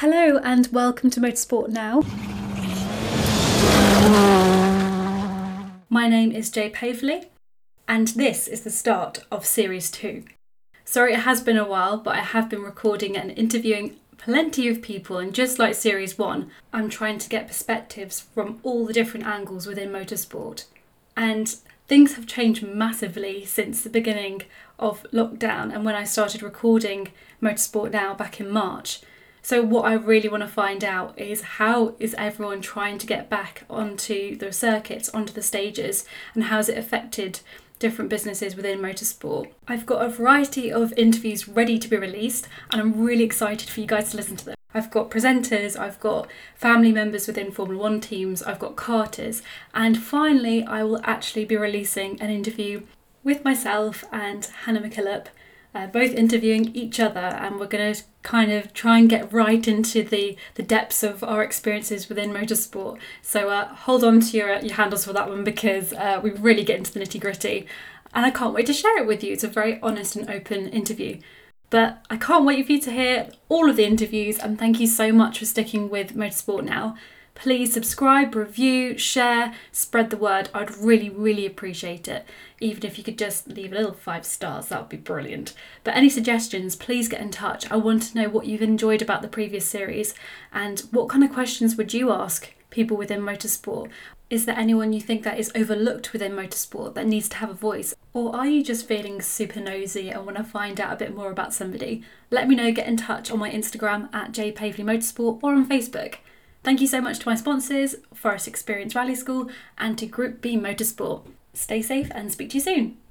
Hello and welcome to Motorsport Now. My name is Jay Paveley and this is the start of Series 2. Sorry it has been a while, but I have been recording and interviewing plenty of people, and just like Series 1, I'm trying to get perspectives from all the different angles within motorsport. And things have changed massively since the beginning of lockdown and when I started recording Motorsport Now back in March. So, what I really want to find out is how is everyone trying to get back onto the circuits, onto the stages, and how has it affected different businesses within motorsport. I've got a variety of interviews ready to be released, and I'm really excited for you guys to listen to them. I've got presenters, I've got family members within Formula One teams, I've got karters, and finally, I will actually be releasing an interview with myself and Hannah McKillop, uh, both interviewing each other, and we're going to kind of try and get right into the, the depths of our experiences within motorsport. So uh, hold on to your, your handles for that one because uh, we really get into the nitty gritty. And I can't wait to share it with you. It's a very honest and open interview. But I can't wait for you to hear all of the interviews, and thank you so much for sticking with Motorsport Now. Please subscribe, review, share, spread the word. I'd really, really appreciate it. Even if you could just leave a little five stars, that would be brilliant. But any suggestions, please get in touch. I want to know what you've enjoyed about the previous series and what kind of questions would you ask people within motorsport? Is there anyone you think that is overlooked within motorsport that needs to have a voice? Or are you just feeling super nosy and want to find out a bit more about somebody? Let me know, get in touch on my Instagram at jpavleymotorsport or on Facebook. Thank you so much to my sponsors, Forest Experience Rally School, and to Group B Motorsport. Stay safe and speak to you soon.